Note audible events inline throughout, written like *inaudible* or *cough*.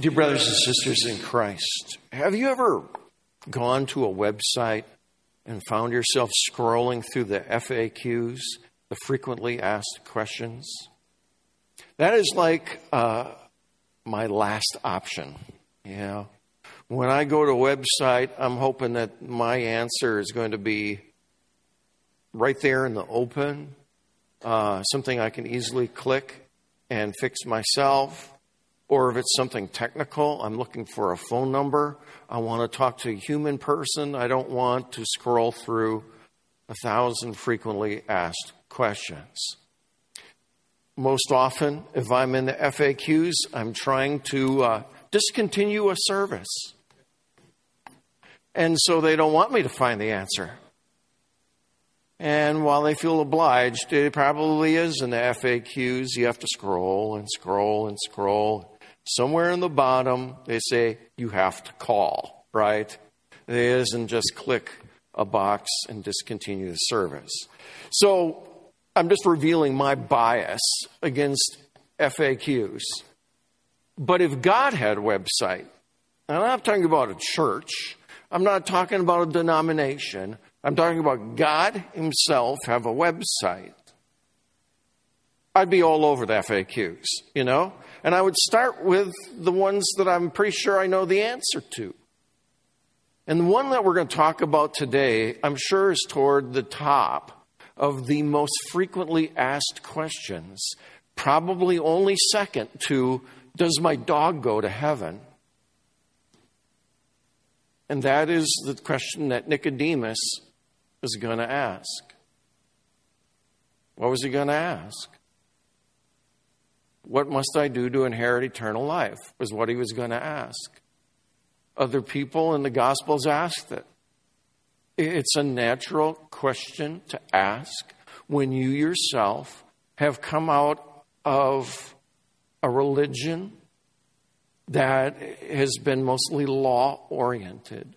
Dear brothers and sisters in Christ, have you ever gone to a website and found yourself scrolling through the FAQs, the frequently asked questions? That is like uh, my last option. Yeah. When I go to a website, I'm hoping that my answer is going to be right there in the open, uh, something I can easily click and fix myself. Or if it's something technical, I'm looking for a phone number. I want to talk to a human person. I don't want to scroll through a thousand frequently asked questions. Most often, if I'm in the FAQs, I'm trying to uh, discontinue a service. And so they don't want me to find the answer. And while they feel obliged, it probably is in the FAQs. You have to scroll and scroll and scroll somewhere in the bottom, they say you have to call, right? It isn't just click a box and discontinue the service. So I'm just revealing my bias against FAQs. But if God had a website, and I'm not talking about a church, I'm not talking about a denomination, I'm talking about God Himself have a website. I'd be all over the FAQs, you know? And I would start with the ones that I'm pretty sure I know the answer to. And the one that we're going to talk about today, I'm sure, is toward the top of the most frequently asked questions, probably only second to Does my dog go to heaven? And that is the question that Nicodemus is going to ask. What was he going to ask? What must I do to inherit eternal life? was what he was going to ask. Other people in the Gospels asked it. It's a natural question to ask when you yourself have come out of a religion that has been mostly law oriented.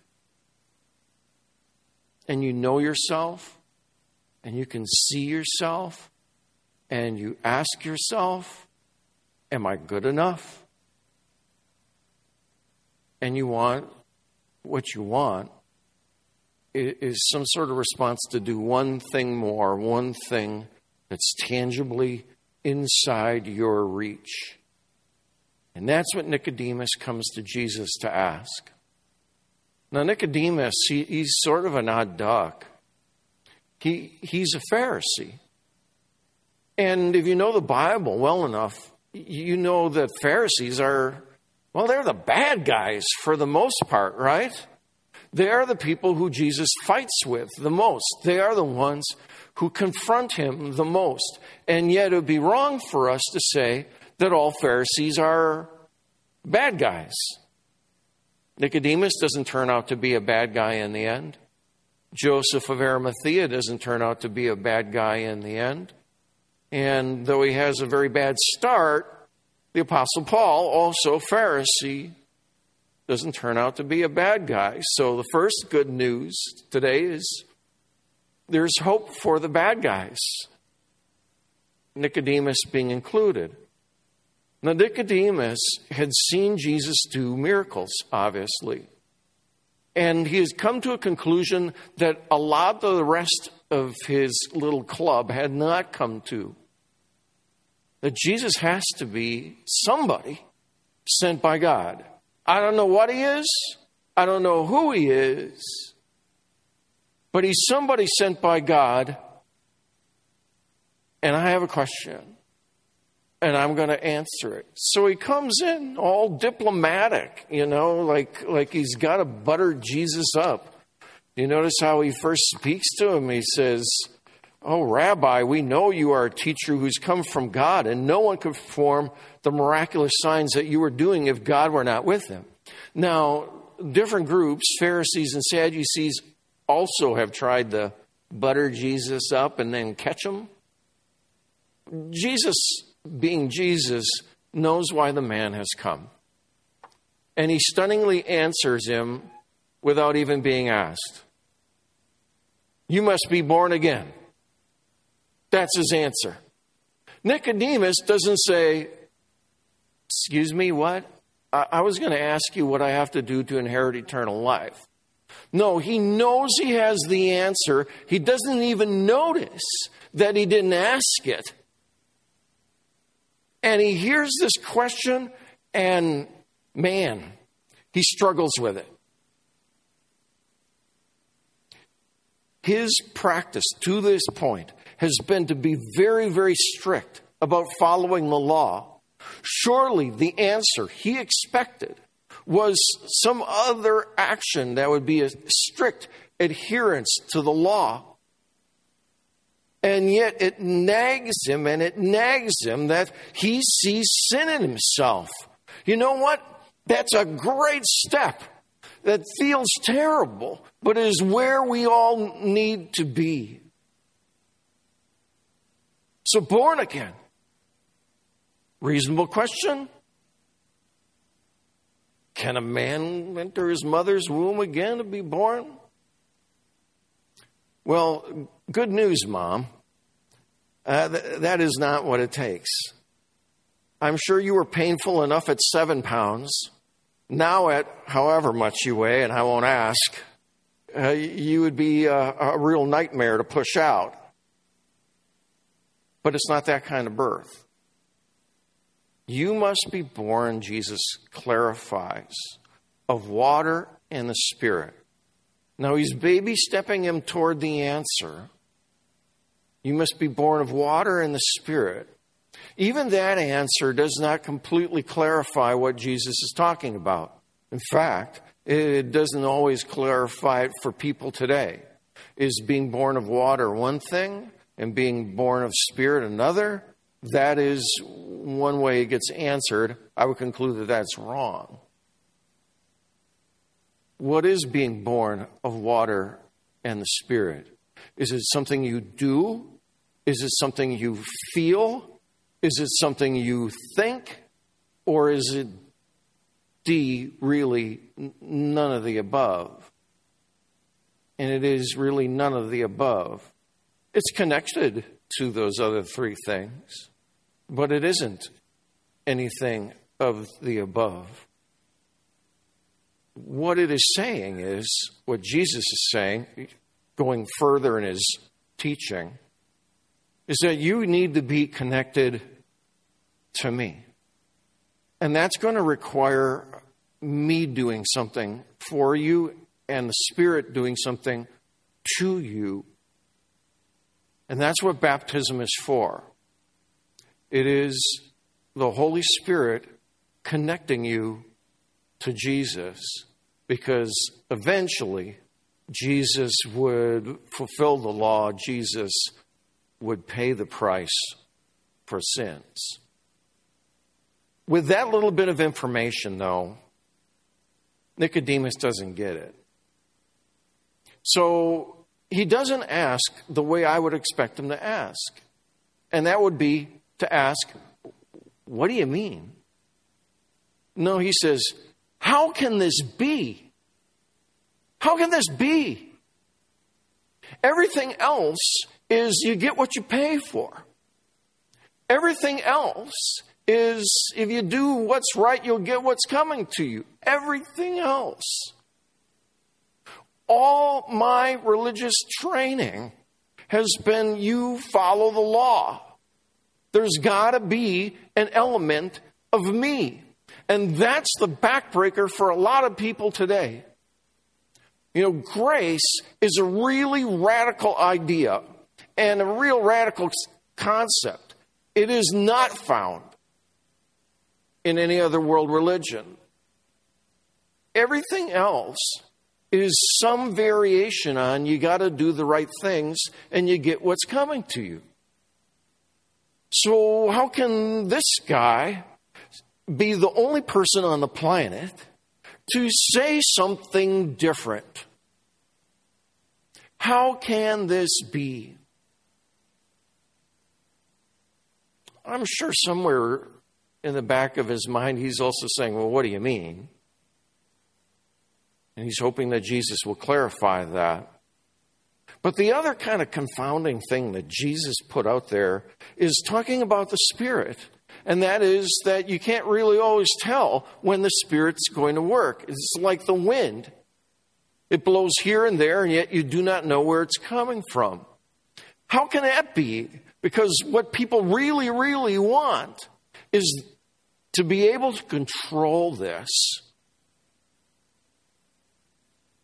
And you know yourself, and you can see yourself, and you ask yourself, Am I good enough? And you want what you want is some sort of response to do one thing more, one thing that's tangibly inside your reach. And that's what Nicodemus comes to Jesus to ask. Now, Nicodemus, he, he's sort of an odd duck. He, he's a Pharisee. And if you know the Bible well enough, you know that Pharisees are, well, they're the bad guys for the most part, right? They are the people who Jesus fights with the most. They are the ones who confront him the most. And yet it would be wrong for us to say that all Pharisees are bad guys. Nicodemus doesn't turn out to be a bad guy in the end. Joseph of Arimathea doesn't turn out to be a bad guy in the end. And though he has a very bad start, the Apostle Paul, also Pharisee, doesn't turn out to be a bad guy. So the first good news today is there's hope for the bad guys, Nicodemus being included. Now, Nicodemus had seen Jesus do miracles, obviously. And he has come to a conclusion that a lot of the rest of his little club had not come to. That Jesus has to be somebody sent by God. I don't know what he is, I don't know who he is, but he's somebody sent by God. And I have a question and I'm going to answer it. So he comes in all diplomatic, you know, like like he's got to butter Jesus up. You notice how he first speaks to him. He says, "Oh, Rabbi, we know you are a teacher who's come from God, and no one could perform the miraculous signs that you were doing if God were not with him." Now, different groups, Pharisees and Sadducees, also have tried to butter Jesus up and then catch him. Jesus being Jesus, knows why the man has come. And he stunningly answers him without even being asked. You must be born again. That's his answer. Nicodemus doesn't say, Excuse me, what? I was going to ask you what I have to do to inherit eternal life. No, he knows he has the answer. He doesn't even notice that he didn't ask it. And he hears this question, and man, he struggles with it. His practice to this point has been to be very, very strict about following the law. Surely the answer he expected was some other action that would be a strict adherence to the law. And yet it nags him and it nags him that he sees sin in himself. You know what? That's a great step that feels terrible, but is where we all need to be. So, born again. Reasonable question. Can a man enter his mother's womb again to be born? Well, good news, Mom. Uh, th- that is not what it takes. I'm sure you were painful enough at seven pounds. Now, at however much you weigh, and I won't ask, uh, you would be a, a real nightmare to push out. But it's not that kind of birth. You must be born, Jesus clarifies, of water and the Spirit. Now he's baby stepping him toward the answer. You must be born of water and the Spirit. Even that answer does not completely clarify what Jesus is talking about. In fact, it doesn't always clarify it for people today. Is being born of water one thing and being born of spirit another? that is one way it gets answered, I would conclude that that's wrong. What is being born of water and the Spirit? Is it something you do? Is it something you feel? Is it something you think? Or is it D, really none of the above? And it is really none of the above. It's connected to those other three things, but it isn't anything of the above. What it is saying is what Jesus is saying, going further in his teaching, is that you need to be connected to me. And that's going to require me doing something for you and the Spirit doing something to you and that's what baptism is for. It is the Holy Spirit connecting you to Jesus because eventually Jesus would fulfill the law, Jesus would pay the price for sins. With that little bit of information, though, Nicodemus doesn't get it. So he doesn't ask the way I would expect him to ask. And that would be to ask, What do you mean? No, he says, How can this be? How can this be? Everything else is you get what you pay for. Everything else is if you do what's right, you'll get what's coming to you. Everything else all my religious training has been you follow the law. There's got to be an element of me. And that's the backbreaker for a lot of people today. You know, grace is a really radical idea and a real radical concept. It is not found in any other world religion. Everything else is some variation on you got to do the right things and you get what's coming to you. So, how can this guy be the only person on the planet to say something different? How can this be? I'm sure somewhere in the back of his mind he's also saying, Well, what do you mean? And he's hoping that Jesus will clarify that. But the other kind of confounding thing that Jesus put out there is talking about the Spirit and that is that you can't really always tell when the Spirit's going to work. It's like the wind. It blows here and there, and yet you do not know where it's coming from. How can that be? Because what people really, really want is to be able to control this.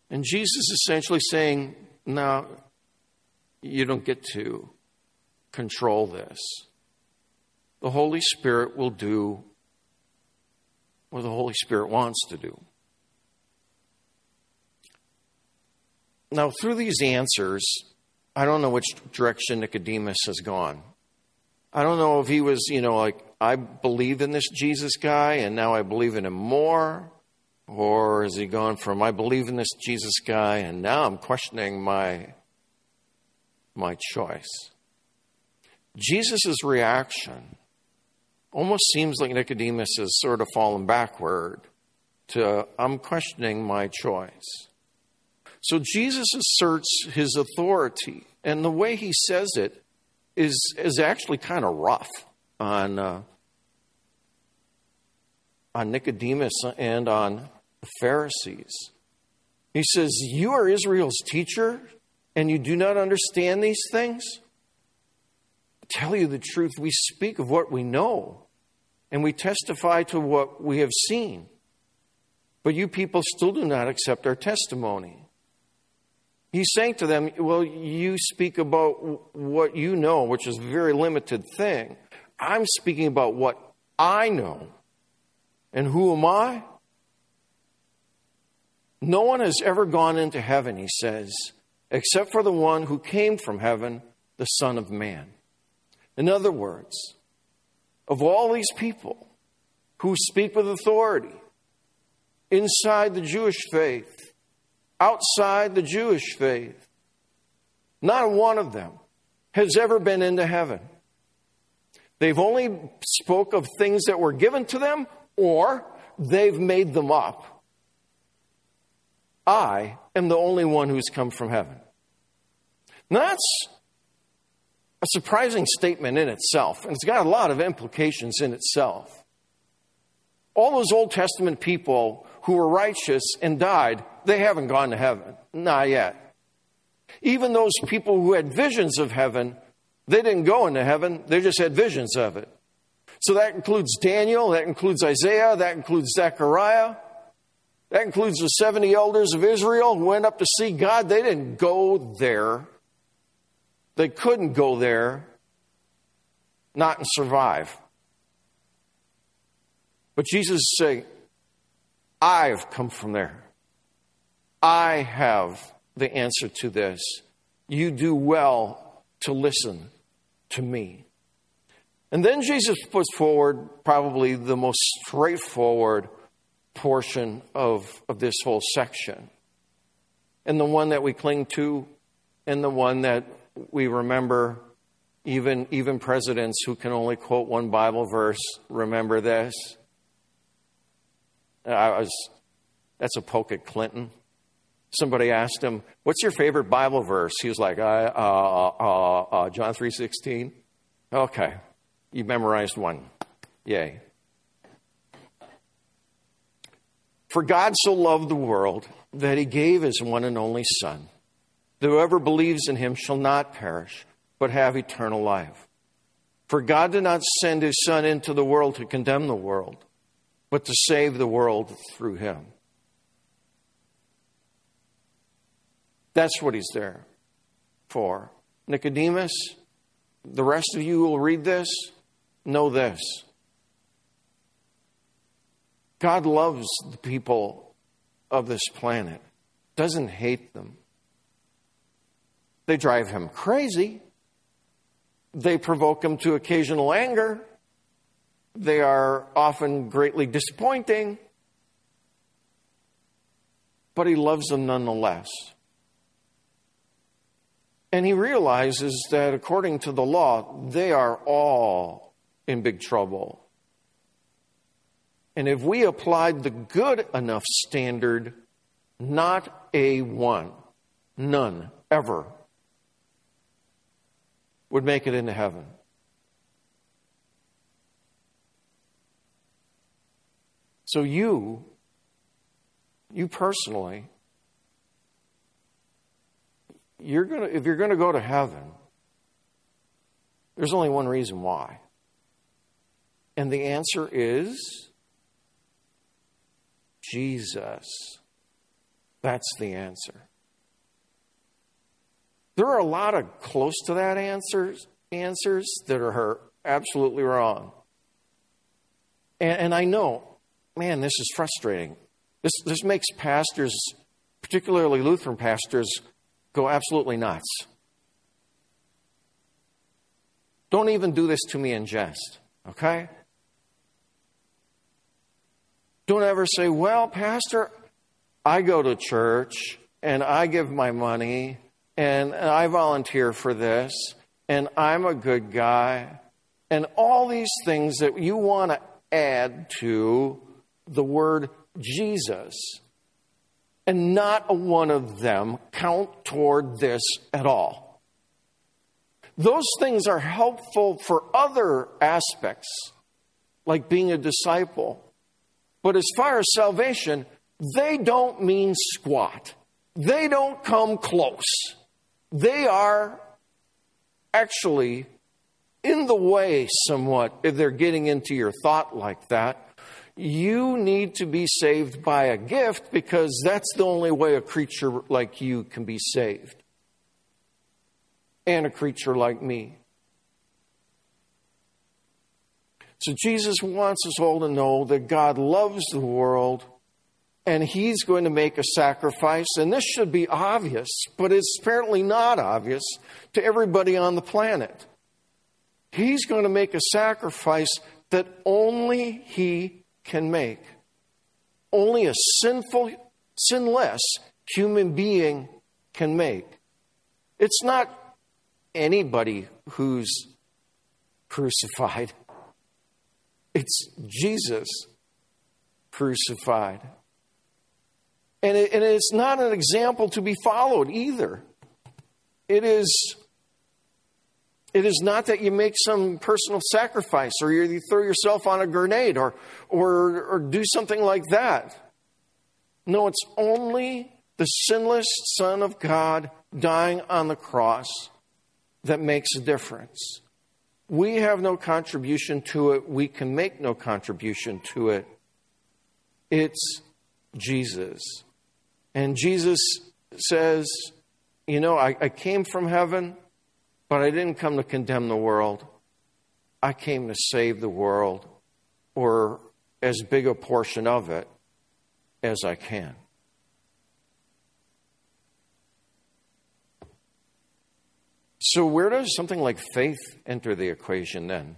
And Jesus is essentially saying, no, you don't get to control this. The Holy Spirit will do what the Holy Spirit wants to do. Now, through these answers, I don't know which direction Nicodemus has gone. I don't know if he was, you know, like, I believe in this Jesus guy and now I believe in him more. Or has he gone from, I believe in this Jesus guy and now I'm questioning my, my choice? Jesus' reaction almost seems like Nicodemus has sort of fallen backward to, I'm questioning my choice. So Jesus asserts his authority, and the way he says it is, is actually kind of rough on, uh, on Nicodemus and on the Pharisees. He says, You are Israel's teacher, and you do not understand these things? Tell you the truth, we speak of what we know, and we testify to what we have seen. But you people still do not accept our testimony. He's saying to them, Well, you speak about what you know, which is a very limited thing. I'm speaking about what I know. And who am I? No one has ever gone into heaven, he says, except for the one who came from heaven, the Son of Man. In other words, of all these people who speak with authority inside the Jewish faith, outside the Jewish faith. Not one of them has ever been into heaven. They've only spoke of things that were given to them or they've made them up. I am the only one who's come from heaven. That's a surprising statement in itself, and it's got a lot of implications in itself. All those Old Testament people who were righteous and died, they haven't gone to heaven. Not yet. Even those people who had visions of heaven, they didn't go into heaven, they just had visions of it. So that includes Daniel, that includes Isaiah, that includes Zechariah, that includes the 70 elders of Israel who went up to see God. They didn't go there. They couldn't go there, not and survive. But Jesus is saying, I've come from there. I have the answer to this. You do well to listen to me. And then Jesus puts forward probably the most straightforward portion of, of this whole section. And the one that we cling to, and the one that we remember, even, even presidents who can only quote one Bible verse remember this. I was, that's a poke at Clinton. Somebody asked him, "What's your favorite Bible verse?" He was like, uh, uh, uh, uh "John three sixteen. Okay, you memorized one. Yay! For God so loved the world that He gave His one and only Son, whoever believes in Him shall not perish, but have eternal life. For God did not send His Son into the world to condemn the world but to save the world through him. That's what he's there for. Nicodemus, the rest of you who will read this, know this. God loves the people of this planet, doesn't hate them. They drive him crazy. They provoke him to occasional anger. They are often greatly disappointing, but he loves them nonetheless. And he realizes that according to the law, they are all in big trouble. And if we applied the good enough standard, not a one, none ever would make it into heaven. So you, you personally, you're gonna if you're gonna go to heaven, there's only one reason why. And the answer is Jesus. That's the answer. There are a lot of close to that answers answers that are absolutely wrong. And, and I know, man, this is frustrating. This, this makes pastors, particularly Lutheran pastors, go absolutely nuts. Don't even do this to me in jest, okay? Don't ever say, well, Pastor, I go to church and I give my money and I volunteer for this and I'm a good guy and all these things that you want to add to the word Jesus. And not one of them count toward this at all. Those things are helpful for other aspects, like being a disciple. But as far as salvation, they don't mean squat. They don't come close. They are actually in the way somewhat if they're getting into your thought like that. You need to be saved by a gift because that's the only way a creature like you can be saved. And a creature like me. So Jesus wants us all to know that God loves the world and he's going to make a sacrifice. And this should be obvious, but it's apparently not obvious to everybody on the planet. He's going to make a sacrifice that only he can make. Only a sinful, sinless human being can make. It's not anybody who's crucified, it's Jesus crucified. And, it, and it's not an example to be followed either. It is, it is not that you make some personal sacrifice or you throw yourself on a grenade or, or, or do something like that. No, it's only the sinless Son of God dying on the cross that makes a difference. We have no contribution to it. We can make no contribution to it. It's Jesus. And Jesus says, You know, I, I came from heaven, but I didn't come to condemn the world. I came to save the world, or as big a portion of it as I can. So, where does something like faith enter the equation then?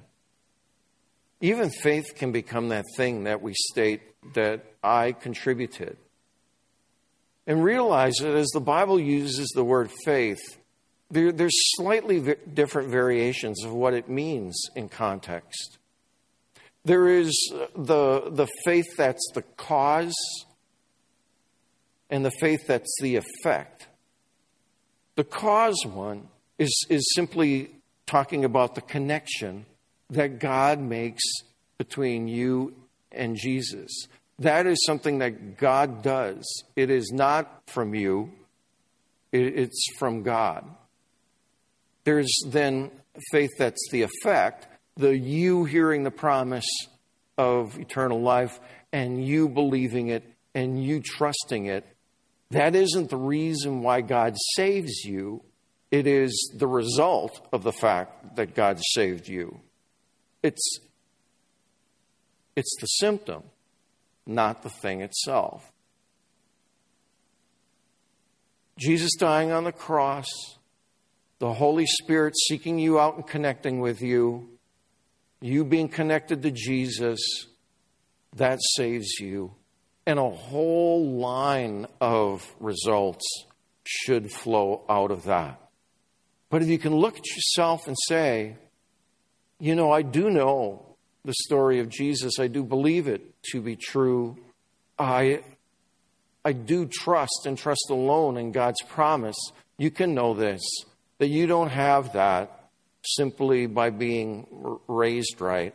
Even faith can become that thing that we state that I contributed. And realize that as the Bible uses the word faith, there, there's slightly v- different variations of what it means in context. There is the, the faith that's the cause, and the faith that's the effect. The cause one is, is simply talking about the connection that God makes between you and Jesus. That is something that God does. It is not from you, it's from God. There's then faith that's the effect, the you hearing the promise of eternal life and you believing it and you trusting it. That isn't the reason why God saves you. It is the result of the fact that God saved you. It's, it's the symptom not the thing itself. Jesus dying on the cross, the Holy Spirit seeking you out and connecting with you, you being connected to Jesus, that saves you. And a whole line of results should flow out of that. But if you can look at yourself and say, you know, I do know the story of Jesus. I do believe it to be true. I, I do trust and trust alone in God's promise. You can know this, that you don't have that simply by being raised right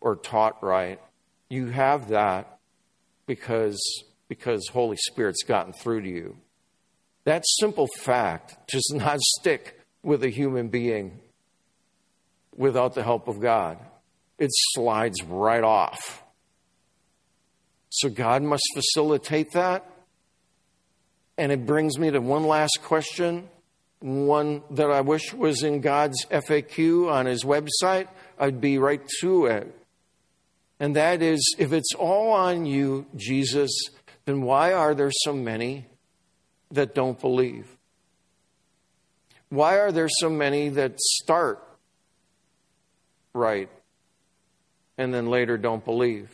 or taught right. You have that because, because Holy Spirit's gotten through to you. That simple fact does *laughs* not stick with a human being without the help of God. It slides right off. So God must facilitate that. And it brings me to one last question, one that I wish was in God's FAQ on his website. I'd be right to it. And that is if it's all on you, Jesus, then why are there so many that don't believe? Why are there so many that start right and then later don't believe?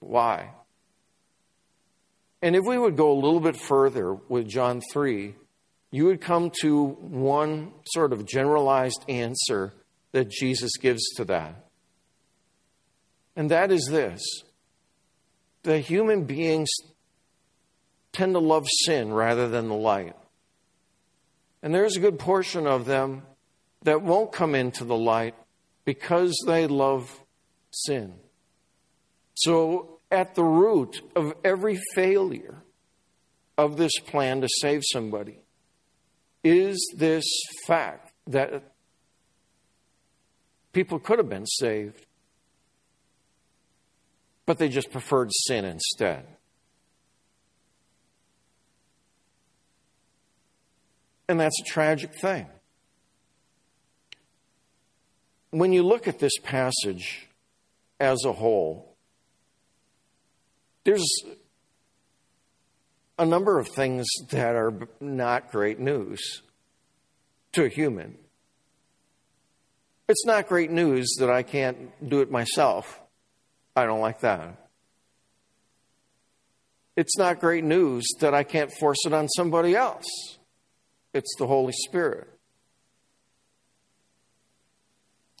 Why? And if we would go a little bit further with John 3, you would come to one sort of generalized answer that Jesus gives to that. And that is this the human beings tend to love sin rather than the light. And there's a good portion of them that won't come into the light because they love sin. So, at the root of every failure of this plan to save somebody is this fact that people could have been saved, but they just preferred sin instead. And that's a tragic thing. When you look at this passage as a whole, there's a number of things that are not great news to a human. It's not great news that I can't do it myself. I don't like that. It's not great news that I can't force it on somebody else. It's the Holy Spirit.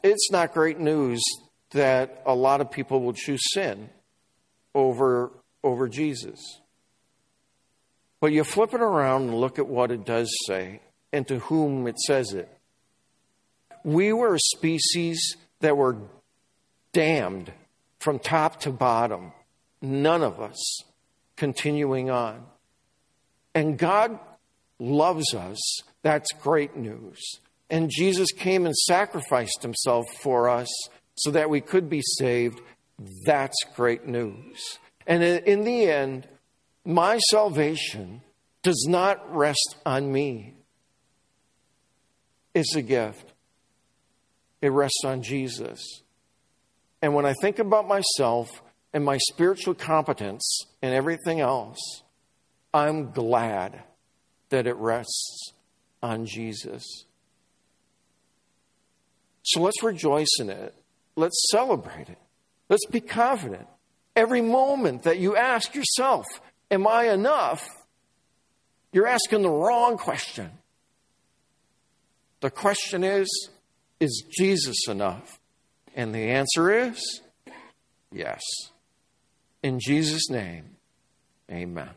It's not great news that a lot of people will choose sin over, over Jesus. But you flip it around and look at what it does say and to whom it says it. We were a species that were damned from top to bottom, none of us continuing on. And God loves us. That's great news. And Jesus came and sacrificed himself for us so that we could be saved. That's great news. And in the end, my salvation does not rest on me. It's a gift. It rests on Jesus. And when I think about myself and my spiritual competence and everything else, I'm glad that it rests on Jesus. So let's rejoice in it. Let's celebrate it. Let's be confident. Every moment that you ask yourself, Am I enough? You're asking the wrong question. The question is, Is Jesus enough? And the answer is yes. In Jesus' name, amen.